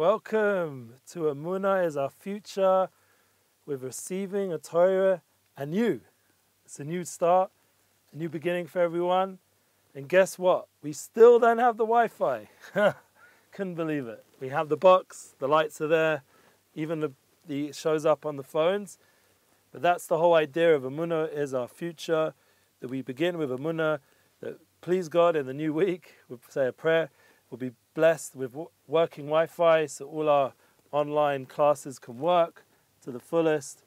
Welcome to Amuna is our future with receiving a Torah anew. It's a new start, a new beginning for everyone. And guess what? We still don't have the Wi Fi. Couldn't believe it. We have the box, the lights are there, even the, the shows up on the phones. But that's the whole idea of Amuna is our future, that we begin with Amuna, that please God in the new week, we'll say a prayer, we'll be blessed with working Wi Fi so all our online classes can work to the fullest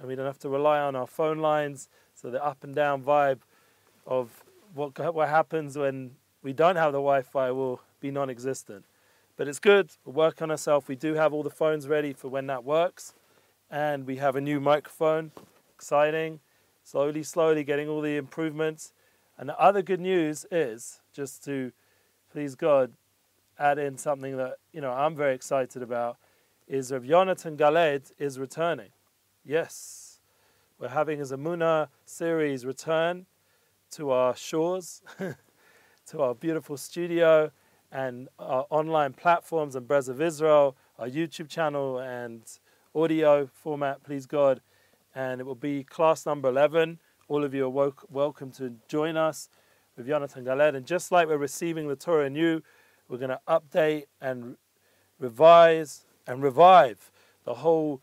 and we don't have to rely on our phone lines. So the up and down vibe of what, what happens when we don't have the Wi Fi will be non existent. But it's good, we'll work on ourselves. We do have all the phones ready for when that works. And we have a new microphone, exciting, slowly, slowly getting all the improvements. And the other good news is just to please God add in something that you know I'm very excited about is Rav Yonatan Galed is returning. Yes, we're having his Amuna series return to our shores, to our beautiful studio and our online platforms and Breslov Israel, our YouTube channel and audio format, please God. And it will be class number 11. All of you are welcome to join us with Yonatan Galed. And just like we're receiving the Torah anew, we're going to update and revise and revive the whole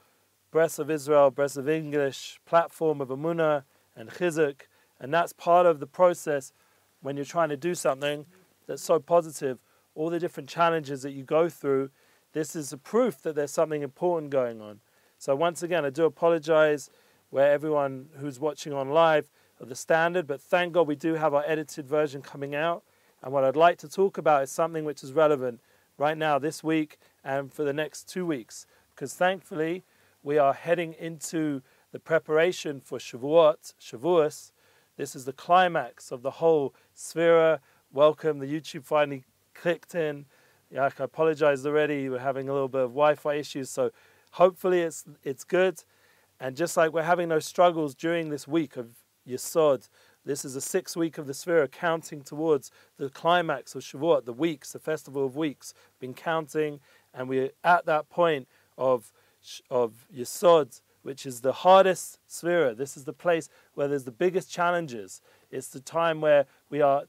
Breslov Israel, Breslov English platform of Amunah and Chizuk. And that's part of the process when you're trying to do something that's so positive. All the different challenges that you go through, this is a proof that there's something important going on. So, once again, I do apologize where everyone who's watching on live of the standard, but thank God we do have our edited version coming out. And what I'd like to talk about is something which is relevant right now, this week, and for the next two weeks. Because thankfully, we are heading into the preparation for Shavuot, Shavuos. This is the climax of the whole Sefirah. Welcome, the YouTube finally clicked in. Yeah, I apologize already. We're having a little bit of Wi-Fi issues, so hopefully it's it's good. And just like we're having those struggles during this week of Yesod, this is the sixth week of the Sefirah, counting towards the climax of Shavuot, the weeks, the festival of weeks. Been counting, and we're at that point of of Yesod, which is the hardest Sefirah. This is the place where there's the biggest challenges. It's the time where we are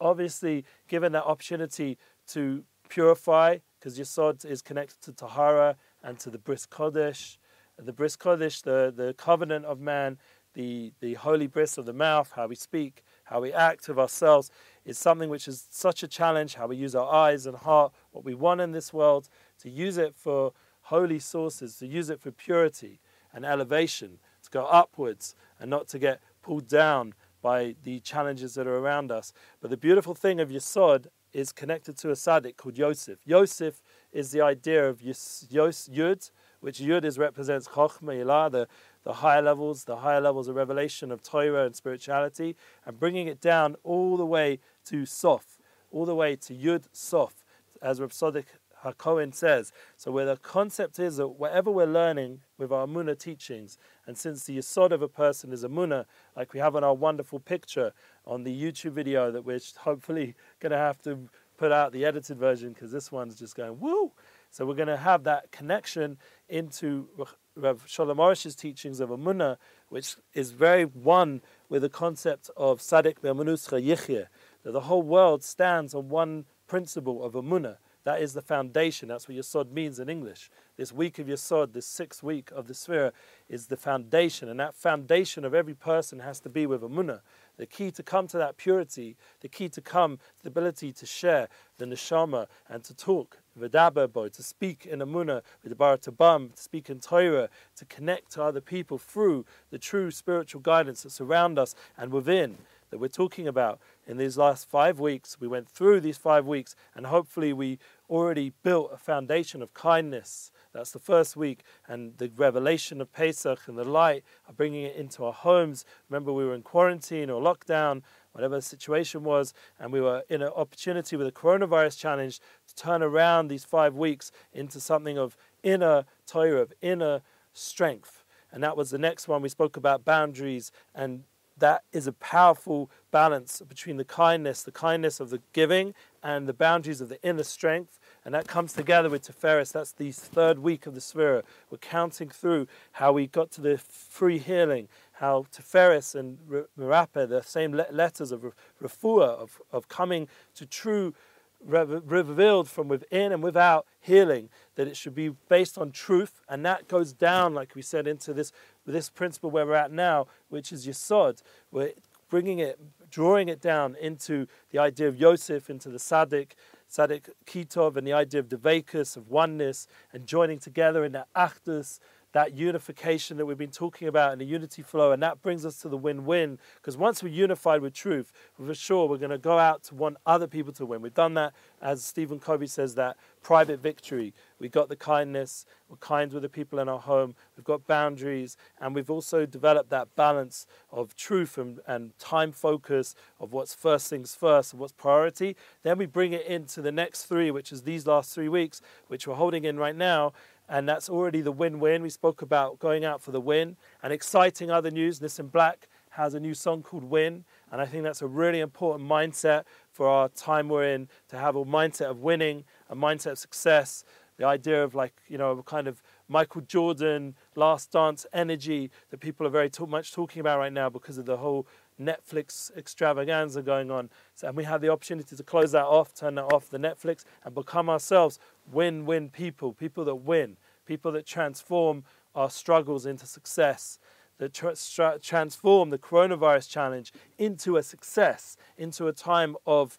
obviously given that opportunity to purify, because Yesod is connected to Tahara and to the Bris Kodesh. The Bris Kodesh, the, the covenant of man, the, the holy bris of the mouth, how we speak, how we act of ourselves, is something which is such a challenge, how we use our eyes and heart, what we want in this world, to use it for holy sources, to use it for purity and elevation, to go upwards and not to get pulled down by the challenges that are around us. But the beautiful thing of Yesod is connected to a tzaddik called Yosef. Yosef is the idea of Yos, Yos, Yud, which Yud is represents Chochmah the the higher levels, the higher levels of revelation of Torah and spirituality, and bringing it down all the way to Sof, all the way to Yud Sof, as Rav Tzadok HaKohen says. So where the concept is that whatever we're learning with our Munah teachings, and since the Yisod of a person is a Munah, like we have on our wonderful picture on the YouTube video that we're hopefully going to have to put out the edited version because this one's just going woo. So we're going to have that connection into Rav Shalom Arush's teachings of Amunah, which is very one with the concept of Sadik Be'amunuscha Yichye, that the whole world stands on one principle of Amunah. That is the foundation. That's what Yesod means in English. This week of Yesod, this sixth week of the Sefirah, is the foundation. And that foundation of every person has to be with Amunah. The key to come to that purity, the key to come to the ability to share the neshama and to talk to speak in Amunah, tabam, to speak in Torah, to connect to other people through the true spiritual guidance that surround us and within that we're talking about in these last five weeks. We went through these five weeks, and hopefully, we already built a foundation of kindness. That's the first week, and the revelation of Pesach and the light are bringing it into our homes. Remember, we were in quarantine or lockdown, whatever the situation was, and we were in an opportunity with a coronavirus challenge to turn around these five weeks into something of inner Torah, of inner strength. And that was the next one. We spoke about boundaries, and that is a powerful balance between the kindness, the kindness of the giving, and the boundaries of the inner strength. And that comes together with Tiferes. That's the third week of the Sefirah. We're counting through how we got to the free healing, how Tiferes and Merape, the same letters of Refuah, of, of coming to true revealed from within and without healing that it should be based on truth and that goes down like we said into this this principle where we're at now which is yesod we're bringing it drawing it down into the idea of Yosef into the Sadik Sadik Kitov and the idea of Devekus of oneness and joining together in the Achdus that unification that we've been talking about and the unity flow, and that brings us to the win-win. Because once we're unified with truth, for sure we're going to go out to want other people to win. We've done that, as Stephen Covey says, that private victory. We've got the kindness. We're kind with the people in our home. We've got boundaries, and we've also developed that balance of truth and, and time focus of what's first things first and what's priority. Then we bring it into the next three, which is these last three weeks, which we're holding in right now and that's already the win-win. We spoke about going out for the win and exciting other news. Nissan Black has a new song called Win, and I think that's a really important mindset for our time we're in to have a mindset of winning, a mindset of success, the idea of like you know a kind of Michael Jordan last dance energy that people are very much talking about right now because of the whole Netflix extravaganza going on. So, and we have the opportunity to close that off, turn that off, the Netflix, and become ourselves win win people, people that win, people that transform our struggles into success, that tra- transform the coronavirus challenge into a success, into a time of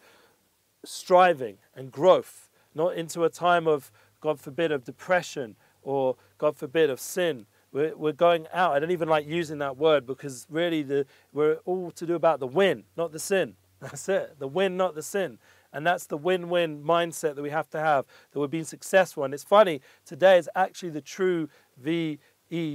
striving and growth, not into a time of, God forbid, of depression or, God forbid, of sin we're, we're going out. I don't even like using that word because really the, we're all to do about the win, not the sin. That's it. The win, not the sin. And that's the win win mindset that we have to have, that we're being successful. And it's funny, today is actually the true VE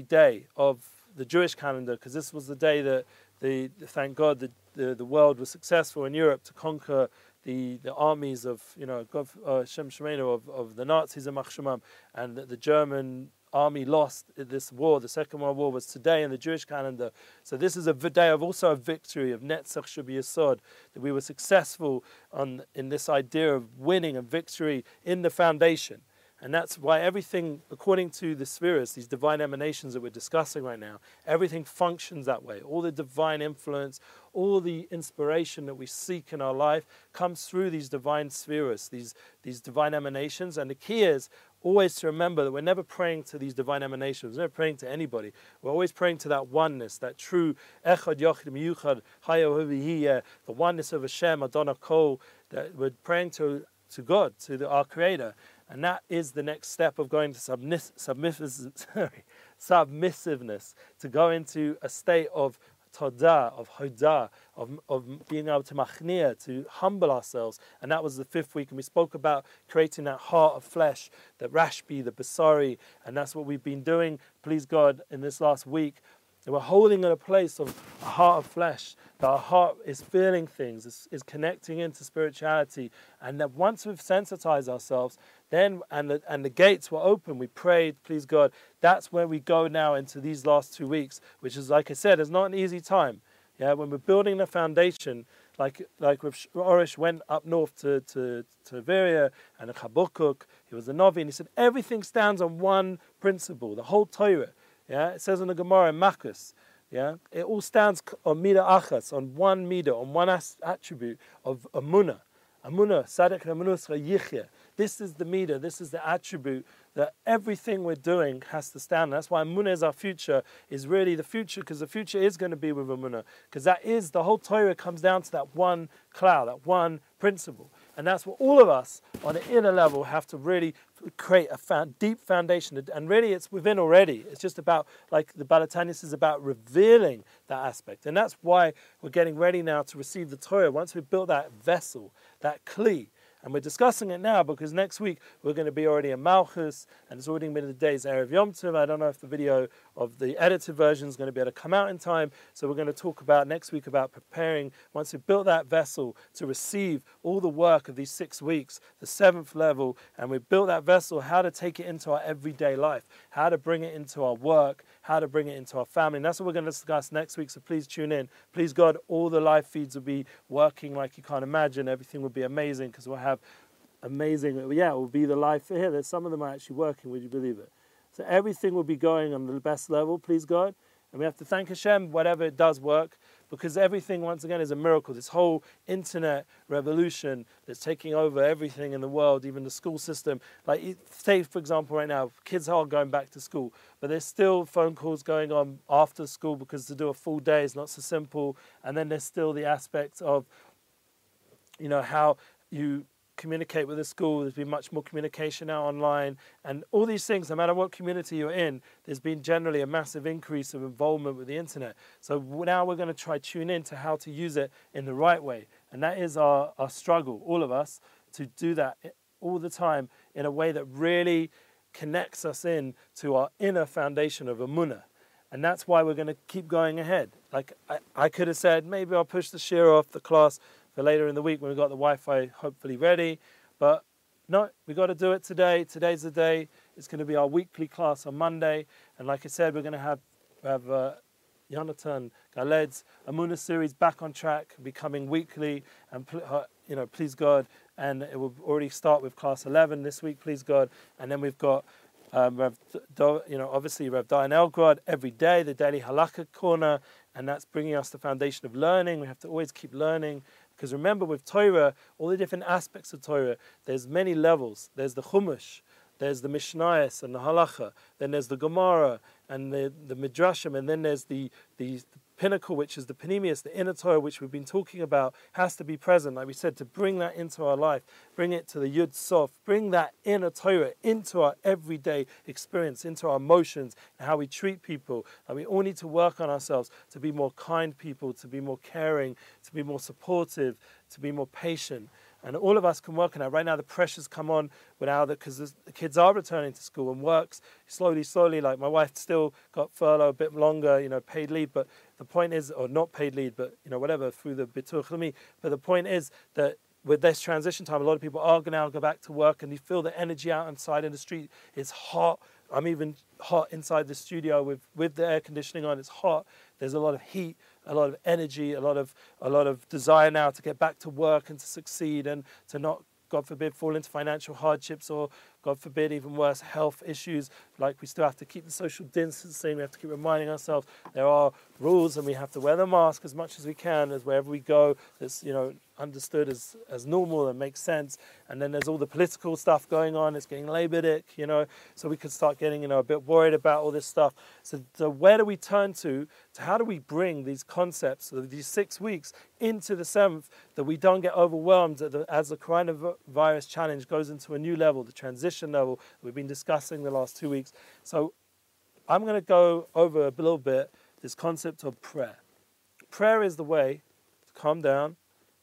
day of the Jewish calendar because this was the day that, the, thank God, the, the, the world was successful in Europe to conquer the, the armies of, you know, uh, Shem of, of the Nazis and Machshamam, and the German army lost this war, the Second World War, was today in the Jewish calendar. So this is a day of also a victory of Netzach Shabiyasod, that we were successful on, in this idea of winning and victory in the foundation. And that's why everything, according to the spheres, these divine emanations that we're discussing right now, everything functions that way. All the divine influence, all the inspiration that we seek in our life comes through these divine spheres, these, these divine emanations. And the key is always to remember that we're never praying to these divine emanations, we're never praying to anybody. We're always praying to that oneness, that true Echad Yochid Miyuchad, the oneness of Hashem, Adonai Kol, that we're praying to, to God, to the, our Creator. And that is the next step of going to submiss, sorry, submissiveness, to go into a state of of hodah, of, of being able to machnia, to humble ourselves. And that was the fifth week. And we spoke about creating that heart of flesh, the rashbi, the basari. And that's what we've been doing, please God, in this last week. And we're holding in a place of a heart of flesh, that our heart is feeling things, is, is connecting into spirituality. And that once we've sensitized ourselves, then and the, and the gates were open. We prayed, please God. That's where we go now into these last two weeks, which is like I said, is not an easy time. Yeah, when we're building the foundation, like like Orish went up north to to to and Chavakuk, he was a Novi, and he said everything stands on one principle, the whole Torah. Yeah, it says in the Gemara in Makos. Yeah, it all stands on mida achas, on one mida, on one attribute of amuna. Amuna, amunusra yichya. This is the meter, this is the attribute that everything we're doing has to stand. That's why Amunah is our future, is really the future, because the future is going to be with Amunah. Because that is, the whole Torah comes down to that one cloud, that one principle. And that's what all of us on the inner level have to really create a deep foundation. And really, it's within already. It's just about, like the Baal HaTanya is about revealing that aspect. And that's why we're getting ready now to receive the Torah. Once we've built that vessel, that kli, and we're discussing it now because next week we're going to be already in Malchus and it's already been the day's Erev Yom Tov. I don't know if the video of the edited version is going to be able to come out in time. So we're going to talk about next week about preparing, once we've built that vessel to receive all the work of these six weeks, the seventh level, and we've built that vessel, how to take it into our everyday life, how to bring it into our work, how to bring it into our family. And that's what we're going to discuss next week. So please tune in. Please, God, all the live feeds will be working like you can't imagine. Everything will be amazing because we'll have amazing. Yeah, it will be the life here. There's some of them are actually working. Would you believe it? So everything will be going on the best level, please God. And we have to thank Hashem, whatever it does work, because everything, once again, is a miracle. This whole internet revolution that's taking over everything in the world, even the school system. Like, say, for example, right now, kids are going back to school, but there's still phone calls going on after school because to do a full day is not so simple. And then there's still the aspect of, you know, how you communicate with the school. There's been much more communication now online. And all these things, no matter what community you're in, there's been generally a massive increase of involvement with the internet. So now we're going to try tune in to how to use it in the right way. And that is our, our struggle, all of us, to do that eh, all the time in a way that really connects us in to our inner foundation of Amunah. And that's why we're going to keep going ahead. Like I, I could have said, maybe I'll push the shear off the class for later in the week when we've got the Wi-Fi hopefully ready. But no, we've got to do it today. Today's the day. It's going to be our weekly class on Monday. And like I said, we're going to have, have uh, Jonathan Galed's Amuna series back on track, becoming weekly. And, uh, you know, please God. And it will already start with class 11 this week, please God. And then we've got um, Rev, you know, obviously Rev Diane Elgrod every day, the daily halakha corner, and that's bringing us the foundation of learning. We have to always keep learning. Because remember, with Torah, all the different aspects of Torah, there's many levels. There's the Chumash, there's the Mishnayos and the Halacha, then there's the Gemara and the, the Midrashim, and then there's the, the, pinnacle, which is the Pnimiyus, the inner Torah, which we've been talking about, has to be present, like we said, to bring that into our life, bring it to the Yud Sof, bring that inner Torah into our everyday experience, into our emotions, and how we treat people. And we all need to work on ourselves to be more kind people, to be more caring, to be more supportive, to be more patient. And all of us can work on that. Right now, the pressures come on without it because the kids are returning to school and works slowly, slowly. Like my wife still got furlough a bit longer, you know, paid leave. But the point is, or not paid leave, but you know, whatever through the bitur But the point is that with this transition time, a lot of people are going to go back to work and you feel the energy out inside in the street. It's hot. I'm even hot inside the studio with, with the air conditioning on. It's hot. There's a lot of heat a lot of energy, a lot of a lot of desire now to get back to work and to succeed and to not, God forbid, fall into financial hardships or God forbid, even worse, health issues. Like we still have to keep the social distancing. We have to keep reminding ourselves there are rules, and we have to wear the mask as much as we can, as wherever we go. That's you know understood as, as normal and makes sense. And then there's all the political stuff going on. It's getting Labour you know. So we could start getting you know a bit worried about all this stuff. So, so where do we turn to? To how do we bring these concepts of these six weeks into the seventh that we don't get overwhelmed as the coronavirus challenge goes into a new level, the transition level we've been discussing the last two weeks. So I'm going to go over a little bit this concept of prayer. Prayer is the way to calm down,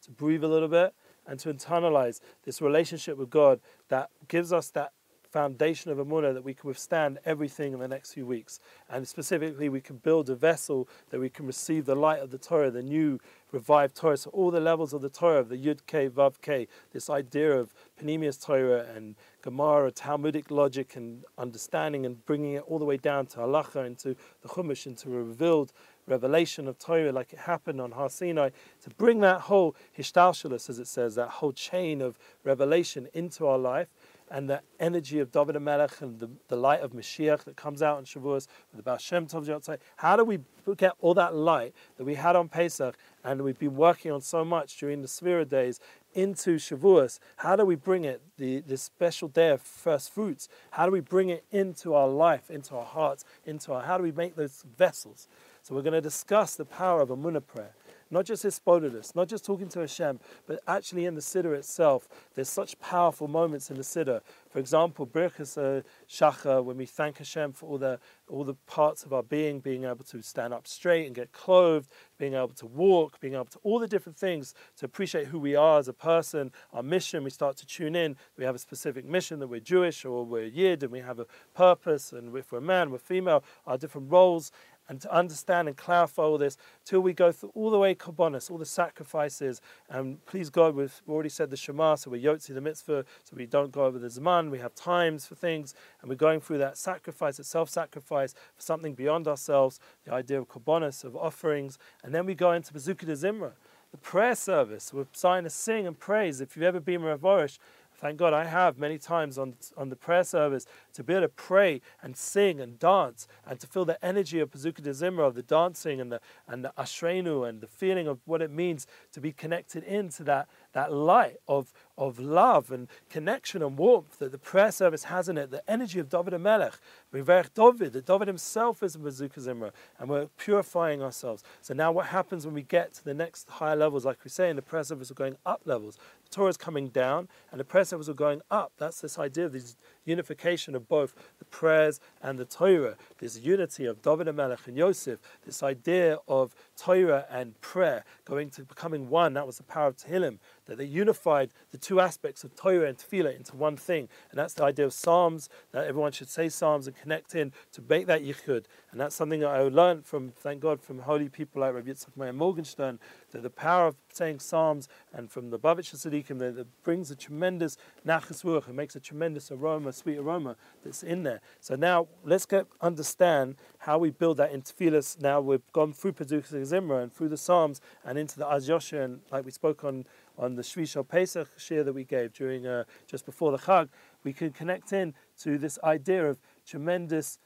to breathe a little bit, and to internalize this relationship with God that gives us that foundation of Amunah that we can withstand everything in the next few weeks. And specifically, we can build a vessel that we can receive the light of the Torah, the new revived Torah. So, all the levels of the Torah, of the Yud K, Vav K, this idea of Pnimiyus Torah and Gemara, Talmudic logic and understanding, and bringing it all the way down to halacha, into the Chumash, into a revealed revelation of Torah, like it happened on Har Sinai, to bring that whole hishtalshalis, as it says, that whole chain of revelation into our life and the energy of David Melech and the, the light of Mashiach that comes out in Shavuos with the Baal Shem Tov How do we get all that light that we had on Pesach and we've been working on so much during the Sefirah days into Shavuos? How do we bring it, the, this special day of first fruits, how do we bring it into our life, into our hearts, into our, how do we make those vessels? So we're going to discuss the power of a prayer not just Hisbodedus, not just talking to Hashem, but actually in the Siddur itself. There's such powerful moments in the Siddur. For example, Birkas uh, Shacha, when we thank Hashem for all the, all the parts of our being, being able to stand up straight and get clothed, being able to walk, being able to all the different things to appreciate who we are as a person, our mission. We start to tune in. We have a specific mission that we're Jewish or we're Yid and we have a purpose. And if we're a man, we're female, our different roles and to understand and clarify all this till we go through all the way Kabbonis, all the sacrifices. And please God, we've already said the Shema, so we're Yotzi the mitzvah, so we don't go over the Zman, we have times for things, and we're going through that sacrifice, that self sacrifice for something beyond ourselves, the idea of Kabbonis, of offerings. And then we go into Bazooka de Zimra, the prayer service. We're starting to sing and praise. If you've ever been Rav Arush, thank God I have many times on, on the prayer service to be able to pray and sing and dance and to feel the energy of Pazuka de Zimra, of the dancing and the, and the Ashrenu and the feeling of what it means to be connected into that, that light of, of love and connection and warmth that the prayer service has in it, the energy of David Melech, David, that David himself is a Pazuka Zimra, and we're purifying ourselves. So now what happens when we get to the next higher levels, like we say in the prayer service, we're going up levels. The Torah is coming down, and the prayer service are going up. That's this idea of this unification of both the prayers and the Torah, this unity of David and Melech and Yosef, this idea of Torah and prayer going to becoming one. That was the power of Tehillim, that they unified the two aspects of Torah and Tefillah into one thing. And that's the idea of Psalms, that everyone should say Psalms and connect in to make that yichud. And that's something that I learned from, thank God, from holy people like Rabbi Yitzchak Meir Morgenstern, that the power of saying Psalms and from the Babich Tzaddikim that, that brings a tremendous nachas ruach and makes a tremendous aroma, sweet aroma that's in there. So now let's get understand how we build that into tefillas. Now we've gone through Pazuka Zimra and through the Psalms and into the Az and like we spoke on on the Shvi Pesach shir that we gave during uh, just before the Chag, we can connect in to this idea of tremendous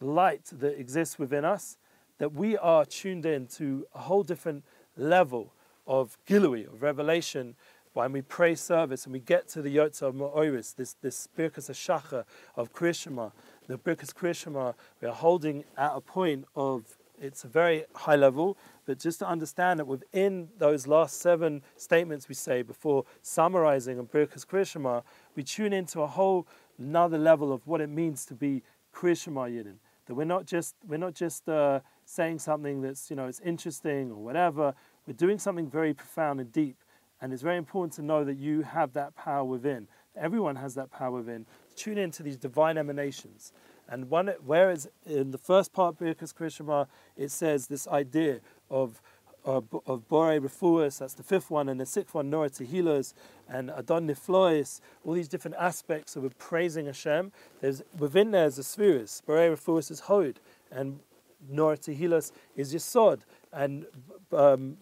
light that exists within us, that we are tuned in to a whole different level of gilui, of revelation, when we pray service and we get to the Yotza of Ma'oris, this, this Birkas Hashacha of Krishma, the Birkas Krishma, we are holding at a point of, it's a very high level, but just to understand that within those last seven statements we say before summarizing on Birkas Krishma, we tune into a whole another level of what it means to be Krishma Yidin. That we're not just, we're not just uh, saying something that's, you know, it's interesting or whatever, we're doing something very profound and deep. And it's very important to know that you have that power within. Everyone has that power within. Tune into these divine emanations. And one, whereas in the first part, Birkas Krishma, it says this idea of of, of Bore Refuas, that's the fifth one, and the sixth one, Nora Tehilas, and Adon Niflois, all these different aspects of praising Hashem. There's, within there is the spheres. Bore Refuas is Hod, and Nora Tehilas is Yisod, and um,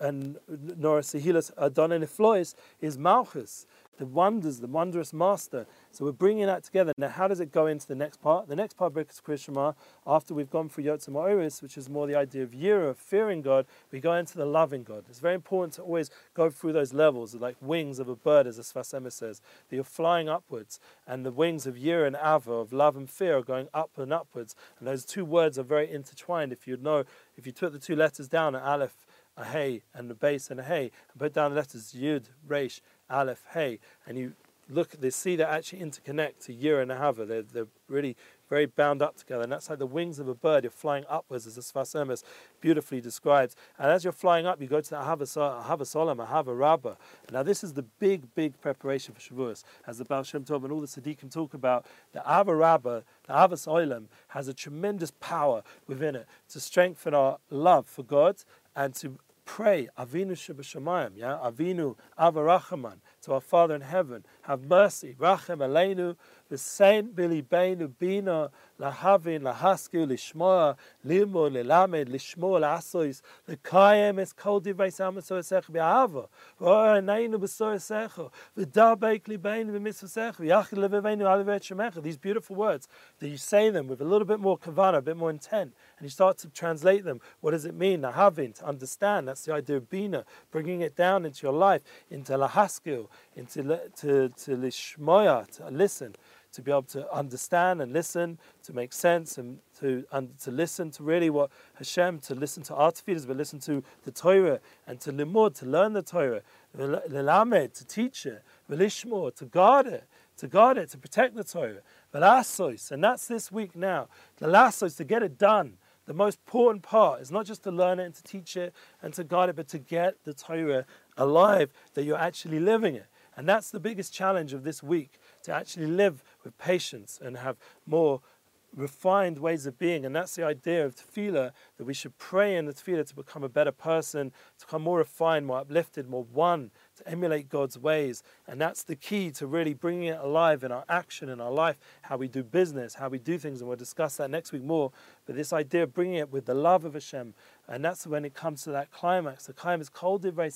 and Nora Sehilas Adon Niflois is Malchus the wonders, the wondrous master. So we're bringing that together. Now, how does it go into the next part? The next part, Birkas Krishma, after we've gone through Yotzim Oris, which is more the idea of Yira, fearing God, we go into the loving God. It's very important to always go through those levels, like wings of a bird, as the Sfas says, that you're flying upwards, and the wings of Yira and Ava, of love and fear, are going up and upwards. And those two words are very intertwined. If you know, if you took the two letters down, Aleph, a hey, and the base and a hey, and put down the letters Yud, Resh, Aleph, Hey, and you look, at they see that actually interconnect to Yira and Ahava. They're, they're really very bound up together. And that's like the wings of a bird. You're flying upwards, as the Sfas Emes beautifully describes. And as you're flying up, you go to the Ahava, Ahava Solam, Ahava Rabbah. Now, this is the big, big preparation for Shavuos. As the Baal Shem Tov and all the Tzaddikim talk about, the Ahava Rabbah, the Ahava Solam, has a tremendous power within it to strengthen our love for God and to pray, Avinu Shebashamayim, yeah, Avinu Avarachaman, to our Father in heaven, have mercy, Rachem Aleinu, the Saint Billy Beinu Bina, Lahavin, Lahaskil, Lishmoa, Limo, Lilamed, Lishmo, Lasois, the Kayem is Kol Divrei Samaso Esech Bi'ava, Roa Neinu Beso Esecho, V'da Beikli Beinu B'mitzvah Secho, Yachid Leveveinu Alivet Shemecha, these beautiful words, that you say them with a little bit more kavana, a bit more intent, and you start to translate them. What does it mean? Lahavin, to understand. That's the idea of bina, bringing it down into your life, into lahaskil, into to, to lishmoya, to listen, to be able to understand and listen, to make sense, and to and to listen to really what Hashem, to listen to our tefillahs, but listen to the Torah, and to limud, to learn the Torah, lelamed, to teach it, to guard it, to guard it, to protect the Torah. Velasos, and that's this week now. The lasos to get it done the most important part is not just to learn it and to teach it and to guard it, but to get the Torah alive, that you're actually living it. And that's the biggest challenge of this week to actually live with patience and have more refined ways of being. And that's the idea of tefillah, that we should pray in the tefillah to become a better person, to become more refined, more uplifted, more one, to emulate God's ways. And that's the key to really bringing it alive in our action, in our life, how we do business, how we do things. And we'll discuss that next week more. But this idea of bringing it with the love of Hashem, and that's when it comes to that climax. The climax, called divrei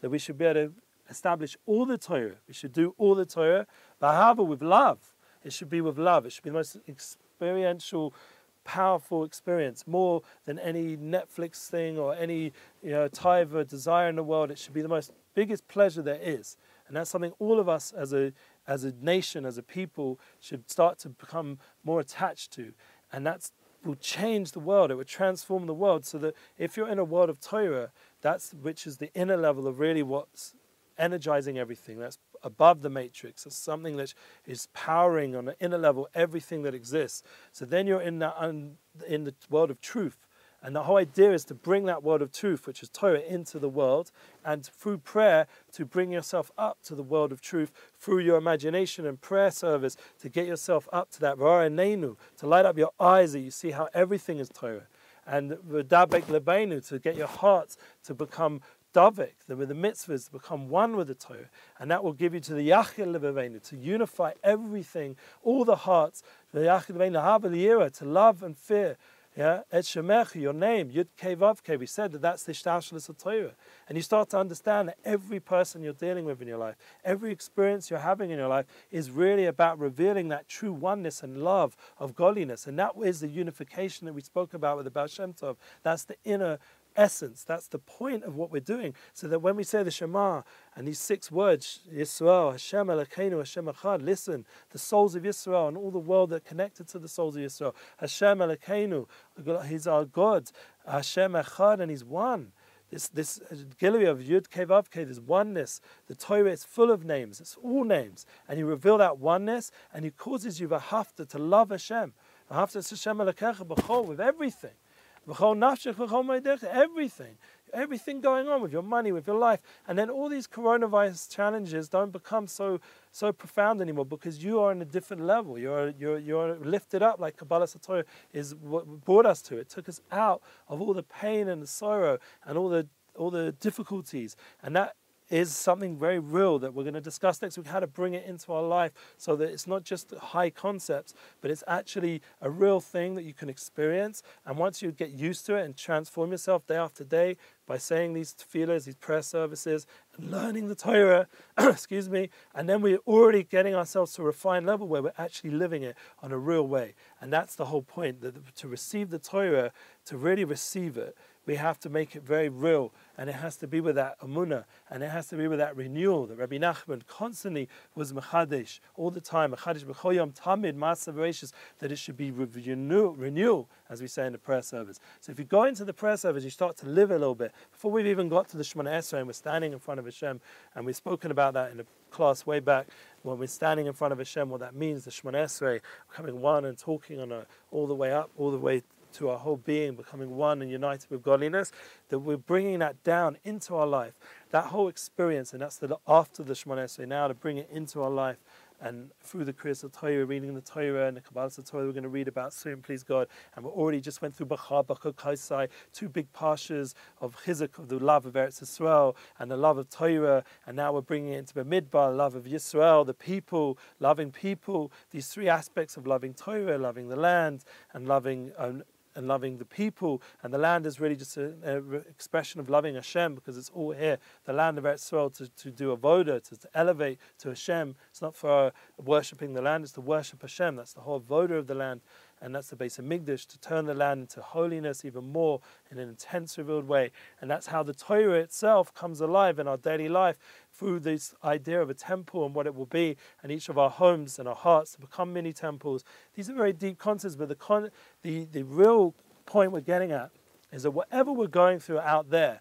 that we should be able to establish all the Torah. We should do all the Torah, but however, with love. It should be with love. It should be the most experiential, powerful experience, more than any Netflix thing or any you know, type of desire in the world. It should be the most biggest pleasure there is. And that's something all of us as a, as a nation, as a people, should start to become more attached to. And that will change the world. It will transform the world so that if you're in a world of Torah, that's which is the inner level of really what's energizing everything. That's above the matrix. It's something that is powering on an inner level everything that exists. So then you're in the, in the world of truth. And the whole idea is to bring that world of truth, which is Torah, into the world, and through prayer to bring yourself up to the world of truth through your imagination and prayer service to get yourself up to that Nenu, to light up your eyes that you see how everything is Torah. And V'dabek Lebeinu, to get your hearts to become davik, the, the mitzvahs, become one with the Torah. And that will give you to the Yachil Lebeinu, to unify everything, all the hearts, the Yachil Lebeinu, to love and fear yeah, Et Shemech, your name, Yud Kei We said that that's the Shtashlis of Torah. And you start to understand that every person you're dealing with in your life, every experience you're having in your life is really about revealing that true oneness and love of godliness. And that is the unification that we spoke about with the Baal Shem Tov. That's the inner essence. That's the point of what we're doing. So that when we say the Shema and these six words, Yisrael, Hashem Elokeinu, Hashem Echad, listen, the souls of Yisrael and all the world that are connected to the souls of Yisrael. Hashem Elokeinu, He's our God. Hashem Echad, and He's one. This this uh, gallery of Yud Kevav Ke, this oneness. The Torah is full of names. It's all names, and He reveal that oneness, and He causes you to love Hashem. V'hafta Hashem with everything everything, everything going on with your money, with your life. And then all these coronavirus challenges don't become so so profound anymore because you are in a different level. You're, you're, you're lifted up like Kabbalah Satorah is what brought us to. It took us out of all the pain and the sorrow and all the all the difficulties. And that is something very real that we're going to discuss next week how to bring it into our life so that it's not just high concepts, but it's actually a real thing that you can experience. And once you get used to it and transform yourself day after day by saying these feelers, these prayer services, and learning the Torah, excuse me, and then we're already getting ourselves to a refined level where we're actually living it on a real way. And that's the whole point that to receive the Torah, to really receive it, we have to make it very real, and it has to be with that amuna, and it has to be with that renewal that Rabbi Nachman constantly was mechadish all the time, mechadish b'choyam tamid masav that it should be renewal, renewal, as we say in the prayer service. So if you go into the prayer service, you start to live a little bit. Before we've even got to the Shemona Esrei, and we're standing in front of Hashem, and we've spoken about that in a class way back when we're standing in front of Hashem, what that means, the Shemona Esrei, coming one and talking on a, all the way up, all the way to our whole being, becoming one and united with godliness, that we're bringing that down into our life. That whole experience, and that's the after the Shemona Esrei, now to bring it into our life. And through the Kriyas Torah, reading the Torah and the Kabbalah Torah, we're going to read about soon, please God. And we already just went through Bachar, Bachar, Kaisai, two big pashas of Chizuk, of the love of Eretz Yisrael and the love of Torah. And now we're bringing it into the Midbar, love of Yisrael, the people, loving people. These three aspects of loving Torah, loving the land, and loving um, and loving the people. And the land is really just an expression of loving Hashem because it's all here. The land of Israel to, to do avoda, to, to elevate to Hashem. It's not for uh, worshipping the land, it's to worship Hashem. That's the whole avoda of the land and that's the base of Mikdash, to turn the land into holiness even more in an intense, revealed way. And that's how the Torah itself comes alive in our daily life through this idea of a temple and what it will be, and each of our homes and our hearts to become mini temples. These are very deep concepts, but the, con- the, the real point we're getting at is that whatever we're going through out there,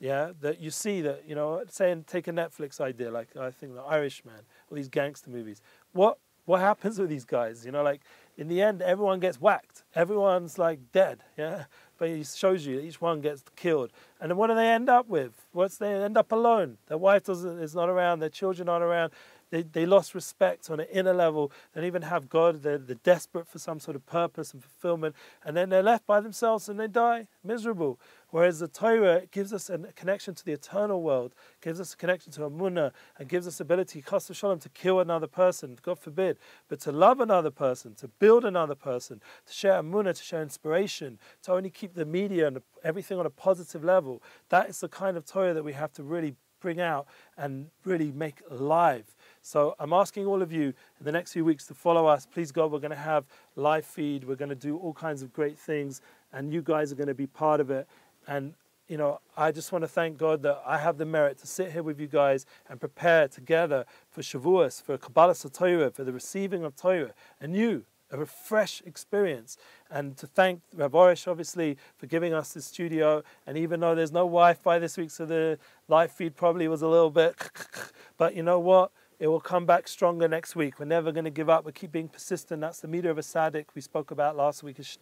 yeah, that you see that, you know, say, and take a Netflix idea, like I think The Irishman, all these gangster movies. What, what happens with these guys? You know, like in the end, everyone gets whacked. Everyone's like dead, yeah? But he shows you each one gets killed. And then what do they end up with? What's they end up alone? Their wife doesn't, is not around, their children aren't around. They, they lost respect on an inner level. They don't even have God. They're, they're desperate for some sort of purpose and fulfillment. And then they're left by themselves and they die miserable. Whereas the Torah gives us a connection to the eternal world, gives us a connection to Amunah, and gives us ability, Chas Shalom, to kill another person, God forbid, but to love another person, to build another person, to share Amunah, to share inspiration, to only keep the media and everything on a positive level. That is the kind of Torah that we have to really bring out and really make alive. So I'm asking all of you in the next few weeks to follow us. Please God, we're going to have live feed. We're going to do all kinds of great things, and you guys are going to be part of it. And you know, I just want to thank God that I have the merit to sit here with you guys and prepare together for Shavuos, for Kabbalah Torah, for the receiving of Torah, and you a fresh experience. And to thank Rav Arush, obviously, for giving us the studio. And even though there's no Wi Fi this week, so the live feed probably was a little bit, but you know what? It will come back stronger next week. We're never going to give up. We keep being persistent. That's the meter of a tzaddik we spoke about last week, is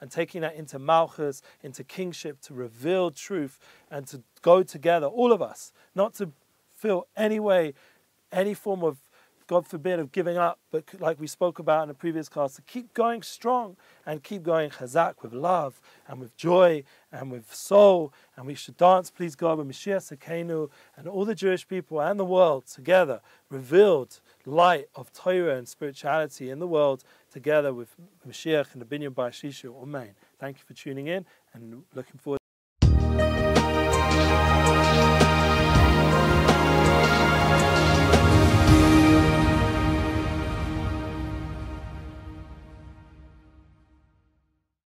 and taking that into malchus, into kingship, to reveal truth, and to go together, all of us, not to feel any way, any form of God forbid, of giving up, but like we spoke about in a previous class, to keep going strong and keep going chazak with love and with joy and with soul. And we should dance, please God, with Mashiach Sekenu and all the Jewish people and the world together, revealed light of Torah and spirituality in the world together with Mashiach and the Binyan Bar. Amen. Thank you for tuning in and looking forward.